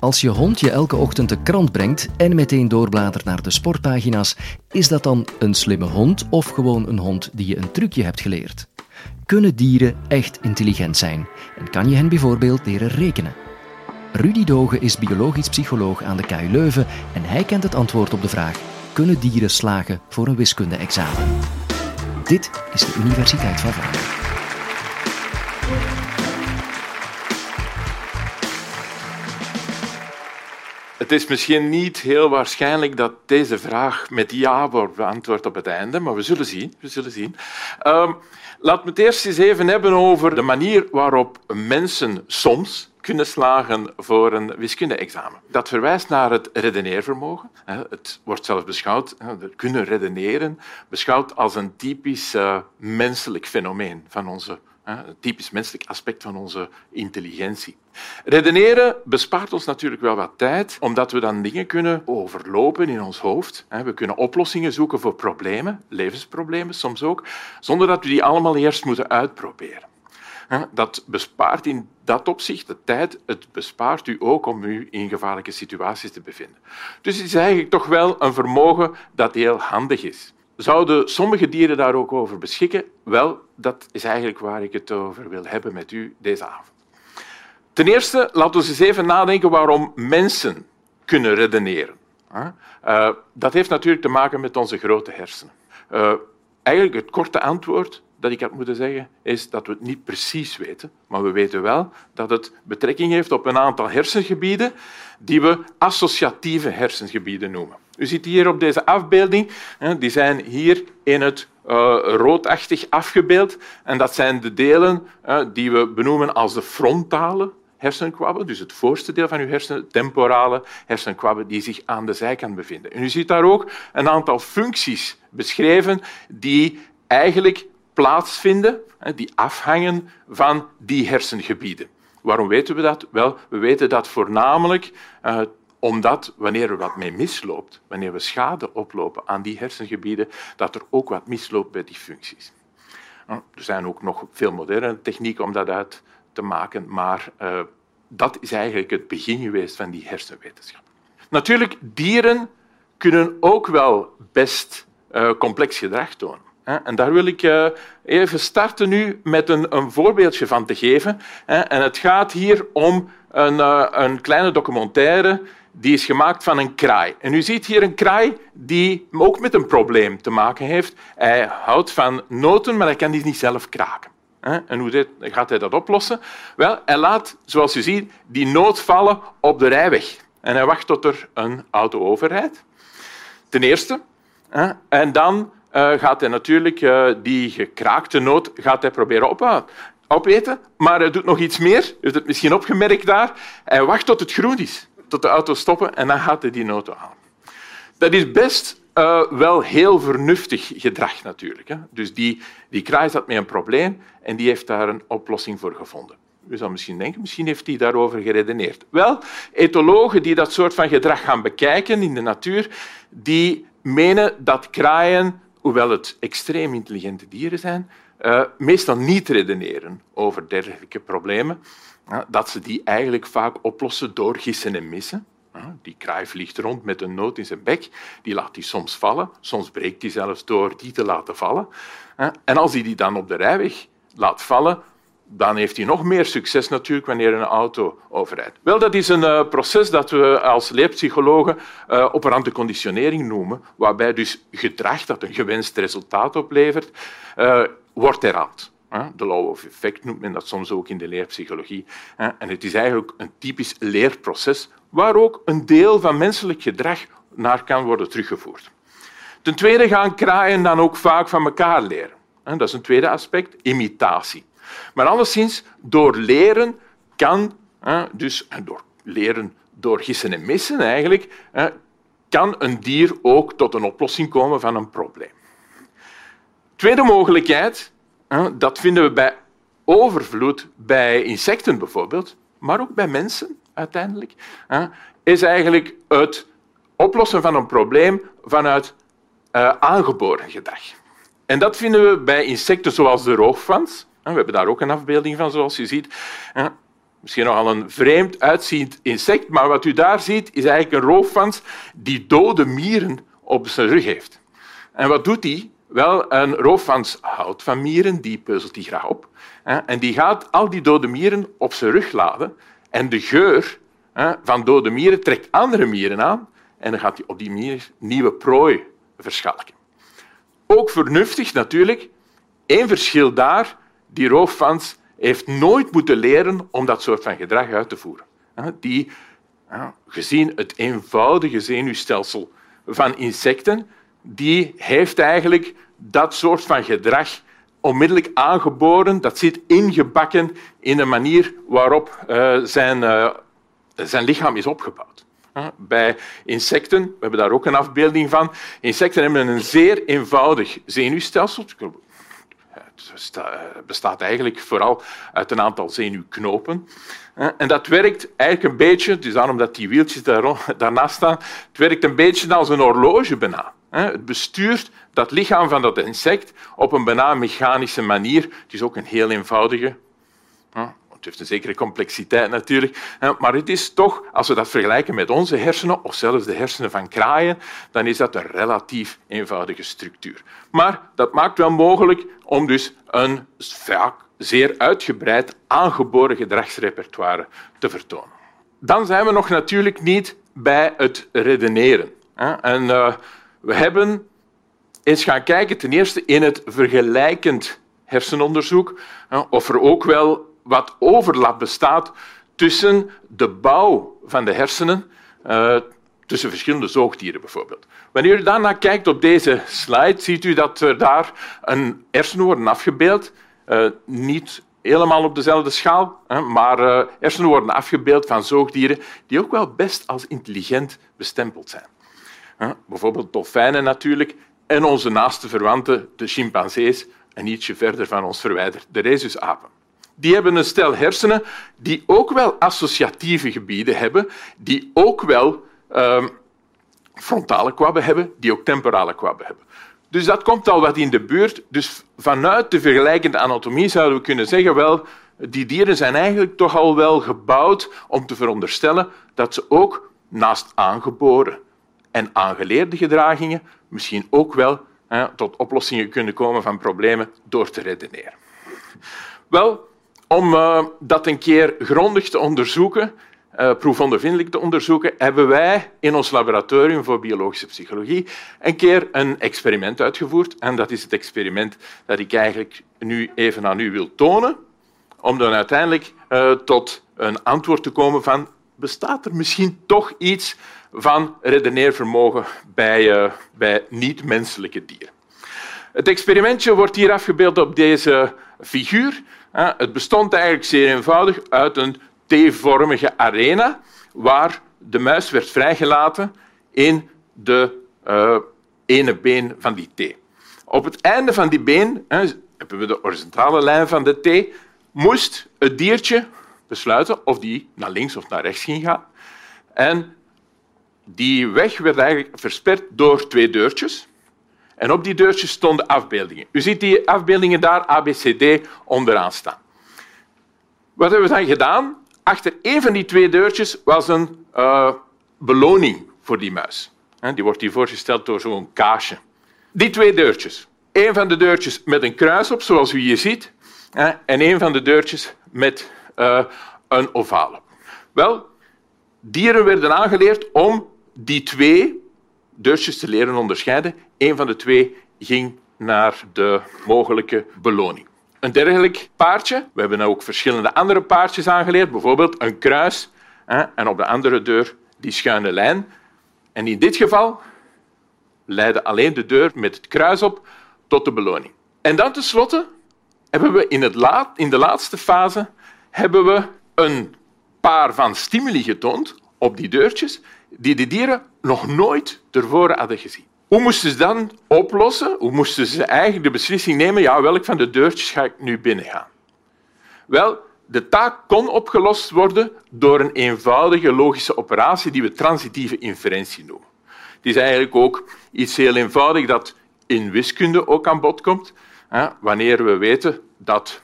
Als je hond je elke ochtend de krant brengt en meteen doorbladert naar de sportpagina's, is dat dan een slimme hond of gewoon een hond die je een trucje hebt geleerd? Kunnen dieren echt intelligent zijn? En kan je hen bijvoorbeeld leren rekenen? Rudy Dogen is biologisch psycholoog aan de KU Leuven en hij kent het antwoord op de vraag: kunnen dieren slagen voor een wiskunde-examen? Dit is de Universiteit van Vlaanderen. Het is misschien niet heel waarschijnlijk dat deze vraag met ja wordt beantwoord op het einde, maar we zullen zien. We zullen zien. Um, laat me het eerst eens even hebben over de manier waarop mensen soms kunnen slagen voor een wiskunde-examen. Dat verwijst naar het redeneervermogen. Het wordt zelfs beschouwd, kunnen redeneren, beschouwd als een typisch uh, menselijk fenomeen van onze een typisch menselijk aspect van onze intelligentie. Redeneren bespaart ons natuurlijk wel wat tijd, omdat we dan dingen kunnen overlopen in ons hoofd. We kunnen oplossingen zoeken voor problemen, levensproblemen soms ook, zonder dat we die allemaal eerst moeten uitproberen. Dat bespaart in dat opzicht de tijd. Het bespaart u ook om u in gevaarlijke situaties te bevinden. Dus het is eigenlijk toch wel een vermogen dat heel handig is. Zouden sommige dieren daar ook over beschikken? Wel, dat is eigenlijk waar ik het over wil hebben met u deze avond. Ten eerste, laten we eens even nadenken waarom mensen kunnen redeneren. Uh, dat heeft natuurlijk te maken met onze grote hersenen. Uh, eigenlijk het korte antwoord dat ik had moeten zeggen, is dat we het niet precies weten, maar we weten wel dat het betrekking heeft op een aantal hersengebieden die we associatieve hersengebieden noemen. U ziet hier op deze afbeelding, die zijn hier in het uh, roodachtig afgebeeld. En dat zijn de delen die we benoemen als de frontale hersenkwabben, dus het voorste deel van uw hersenen, temporale hersenkwabben, die zich aan de zijkant bevinden. En u ziet daar ook een aantal functies beschreven die eigenlijk plaatsvinden, die afhangen van die hersengebieden. Waarom weten we dat? Wel, we weten dat voornamelijk uh, omdat wanneer er wat mee misloopt, wanneer we schade oplopen aan die hersengebieden, dat er ook wat misloopt bij die functies. Er zijn ook nog veel moderne technieken om dat uit te maken, maar uh, dat is eigenlijk het begin geweest van die hersenwetenschap. Natuurlijk, dieren kunnen ook wel best uh, complex gedrag tonen. En daar wil ik uh, even starten nu met een, een voorbeeldje van te geven. En het gaat hier om een, een kleine documentaire die is gemaakt van een kraai. En u ziet hier een kraai die ook met een probleem te maken heeft. Hij houdt van noten, maar hij kan die niet zelf kraken. En hoe gaat hij dat oplossen? Wel, hij laat, zoals u ziet, die noot vallen op de rijweg. En hij wacht tot er een auto overrijdt. Ten eerste. En dan eh, gaat hij natuurlijk eh, die gekraakte noot gaat hij proberen op, opeten. Maar hij doet nog iets meer. U hebt het misschien opgemerkt daar. Hij wacht tot het groen is tot de auto stoppen en dan gaat hij die auto halen. Dat is best uh, wel heel vernuftig gedrag natuurlijk. Hè. Dus die, die kraai zat met een probleem en die heeft daar een oplossing voor gevonden. U zou misschien denken, misschien heeft hij daarover geredeneerd. Wel, etologen die dat soort van gedrag gaan bekijken in de natuur, die menen dat kraaien, hoewel het extreem intelligente dieren zijn, uh, meestal niet redeneren over dergelijke problemen dat ze die eigenlijk vaak oplossen door gissen en missen. Die kraai vliegt rond met een noot in zijn bek, die laat die soms vallen, soms breekt hij zelfs door die te laten vallen. En als hij die dan op de rijweg laat vallen, dan heeft hij nog meer succes natuurlijk wanneer een auto overrijdt. Wel, dat is een proces dat we als leerpsychologen operante conditionering noemen, waarbij dus gedrag dat een gewenst resultaat oplevert, wordt herhaald. De law of effect noemt men dat soms ook in de leerpsychologie. En het is eigenlijk een typisch leerproces waar ook een deel van menselijk gedrag naar kan worden teruggevoerd. Ten tweede gaan kraaien dan ook vaak van elkaar leren. Dat is een tweede aspect, imitatie. Maar alleszins, door leren kan, dus door leren door gissen en missen eigenlijk, kan een dier ook tot een oplossing komen van een probleem. Tweede mogelijkheid dat vinden we bij overvloed bij insecten bijvoorbeeld, maar ook bij mensen uiteindelijk, is eigenlijk het oplossen van een probleem vanuit uh, aangeboren gedrag. En dat vinden we bij insecten zoals de roofvans. We hebben daar ook een afbeelding van, zoals je ziet. Misschien nogal een vreemd uitziend insect, maar wat u daar ziet is eigenlijk een roofvans die dode mieren op zijn rug heeft. En wat doet hij? Wel, een roofvans houdt van mieren, die peuzelt die graag op. En die gaat al die dode mieren op zijn rug laden. En de geur van dode mieren trekt andere mieren aan. En dan gaat hij op die manier nieuwe prooi verschalken. Ook vernuftig natuurlijk. Eén verschil daar, die roofvans heeft nooit moeten leren om dat soort van gedrag uit te voeren. Die, gezien het eenvoudige zenuwstelsel van insecten, die heeft eigenlijk dat soort van gedrag onmiddellijk aangeboren. Dat zit ingebakken in de manier waarop uh, zijn, uh, zijn lichaam is opgebouwd. Bij insecten, we hebben daar ook een afbeelding van, insecten hebben een zeer eenvoudig zenuwstelsel. Het bestaat eigenlijk vooral uit een aantal zenuwknopen. En dat werkt eigenlijk een beetje, is daarom dat die wieltjes daarnaast staan, het werkt een beetje als een horloge bijna. Het bestuurt dat lichaam van dat insect op een bijna mechanische manier. Het is ook een heel eenvoudige. Het heeft een zekere complexiteit natuurlijk. Maar het is toch, als we dat vergelijken met onze hersenen, of zelfs de hersenen van kraaien, dan is dat een relatief eenvoudige structuur. Maar dat maakt wel mogelijk om dus een vaak zeer uitgebreid aangeboren gedragsrepertoire te vertonen. Dan zijn we nog natuurlijk niet bij het redeneren. En eh, we hebben eens gaan kijken, ten eerste in het vergelijkend hersenonderzoek, of er ook wel wat overlap bestaat tussen de bouw van de hersenen, uh, tussen verschillende zoogdieren bijvoorbeeld. Wanneer u daarna kijkt op deze slide, ziet u dat er daar een hersenen worden afgebeeld, uh, niet helemaal op dezelfde schaal, maar uh, hersenen worden afgebeeld van zoogdieren die ook wel best als intelligent bestempeld zijn. Bijvoorbeeld dolfijnen natuurlijk en onze naaste verwanten, de chimpansees, en ietsje verder van ons verwijderd, de rhesusapen. Die hebben een stel hersenen die ook wel associatieve gebieden hebben, die ook wel uh, frontale kwabben hebben, die ook temporale kwabben hebben. Dus dat komt al wat in de buurt. Dus vanuit de vergelijkende anatomie zouden we kunnen zeggen, wel, die dieren zijn eigenlijk toch al wel gebouwd om te veronderstellen dat ze ook naast aangeboren en aangeleerde gedragingen misschien ook wel tot oplossingen kunnen komen van problemen door te redeneren. Wel, om uh, dat een keer grondig te onderzoeken, uh, proefondervindelijk te onderzoeken, hebben wij in ons laboratorium voor biologische psychologie een keer een experiment uitgevoerd. En dat is het experiment dat ik eigenlijk nu even aan u wil tonen, om dan uiteindelijk uh, tot een antwoord te komen van bestaat er misschien toch iets van redeneervermogen bij, uh, bij niet-menselijke dieren. Het experimentje wordt hier afgebeeld op deze figuur. Het bestond eigenlijk zeer eenvoudig uit een T-vormige arena waar de muis werd vrijgelaten in de uh, ene been van die T. Op het einde van die been hebben we de horizontale lijn van de T. Moest het diertje besluiten of die naar links of naar rechts ging gaan. En die weg werd eigenlijk versperd door twee deurtjes. En op die deurtjes stonden afbeeldingen. U ziet die afbeeldingen daar, ABCD, onderaan staan. Wat hebben we dan gedaan? Achter een van die twee deurtjes was een uh, beloning voor die muis. Die wordt hier voorgesteld door zo'n kaasje. Die twee deurtjes. Een van de deurtjes met een kruis op, zoals u hier ziet. En een van de deurtjes met uh, een ovale. Wel, dieren werden aangeleerd om die twee deurtjes te leren onderscheiden. Eén van de twee ging naar de mogelijke beloning. Een dergelijk paardje, we hebben ook verschillende andere paardjes aangeleerd, bijvoorbeeld een kruis en op de andere deur die schuine lijn. En in dit geval leidde alleen de deur met het kruis op tot de beloning. En dan tenslotte hebben we in, het laat, in de laatste fase hebben we een paar van stimuli getoond op die deurtjes die de dieren nog nooit tevoren hadden gezien. Hoe moesten ze dan oplossen? Hoe moesten ze eigenlijk de beslissing nemen? Ja, welk van de deurtjes ga ik nu binnengaan? Wel, de taak kon opgelost worden door een eenvoudige logische operatie die we transitieve inferentie noemen. Het is eigenlijk ook iets heel eenvoudigs dat in wiskunde ook aan bod komt. Wanneer we weten dat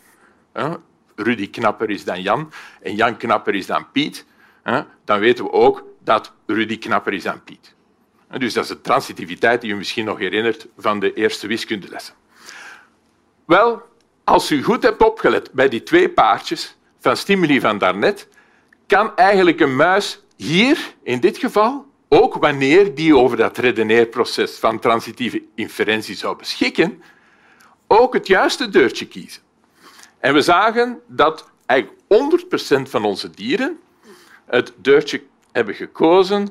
Rudy knapper is dan Jan en Jan knapper is dan Piet, dan weten we ook dat Rudy knapper is dan Piet. Dus dat is de transitiviteit die u misschien nog herinnert van de eerste wiskundelessen. Wel, als u goed hebt opgelet bij die twee paardjes van stimuli van daarnet, kan eigenlijk een muis hier, in dit geval, ook wanneer die over dat redeneerproces van transitieve inferentie zou beschikken, ook het juiste deurtje kiezen. En we zagen dat eigenlijk 100% van onze dieren het deurtje hebben gekozen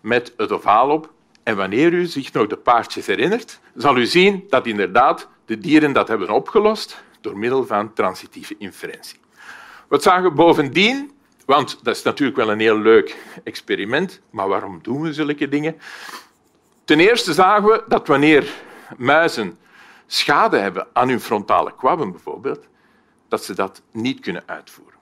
met het ovaal op. En wanneer u zich nog de paardjes herinnert, zal u zien dat inderdaad de dieren dat hebben opgelost door middel van transitieve inferentie. Wat zagen we bovendien? Want dat is natuurlijk wel een heel leuk experiment, maar waarom doen we zulke dingen? Ten eerste zagen we dat wanneer muizen schade hebben aan hun frontale kwabben bijvoorbeeld, dat ze dat niet kunnen uitvoeren.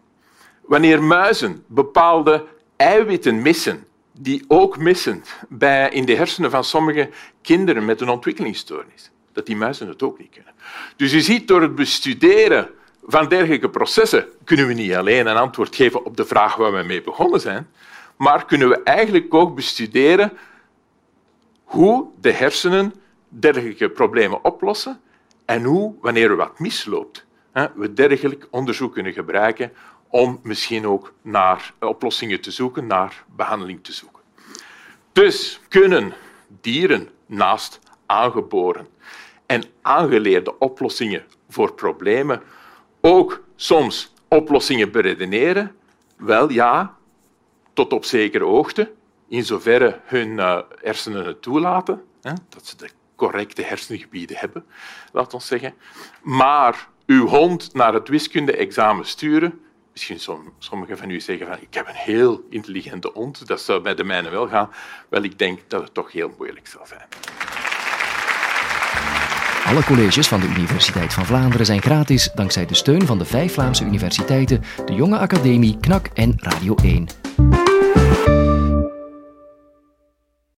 Wanneer muizen bepaalde eiwitten missen, die ook missen bij, in de hersenen van sommige kinderen met een ontwikkelingsstoornis, dat die muizen het ook niet kunnen. Dus je ziet, door het bestuderen van dergelijke processen kunnen we niet alleen een antwoord geven op de vraag waar we mee begonnen zijn, maar kunnen we eigenlijk ook bestuderen hoe de hersenen dergelijke problemen oplossen en hoe, wanneer er wat misloopt, we dergelijk onderzoek kunnen gebruiken om misschien ook naar oplossingen te zoeken, naar behandeling te zoeken. Dus kunnen dieren naast aangeboren en aangeleerde oplossingen voor problemen ook soms oplossingen beredeneren? Wel ja, tot op zekere hoogte, in zoverre hun uh, hersenen het toelaten, dat ze de correcte hersengebieden hebben, laat ons zeggen. Maar uw hond naar het wiskunde-examen sturen, misschien sommigen van u zeggen van ik heb een heel intelligente hond, dat zou bij de mijne wel gaan. Wel, ik denk dat het toch heel moeilijk zal zijn. Alle colleges van de Universiteit van Vlaanderen zijn gratis dankzij de steun van de vijf Vlaamse universiteiten, de Jonge Academie, KNAK en Radio 1.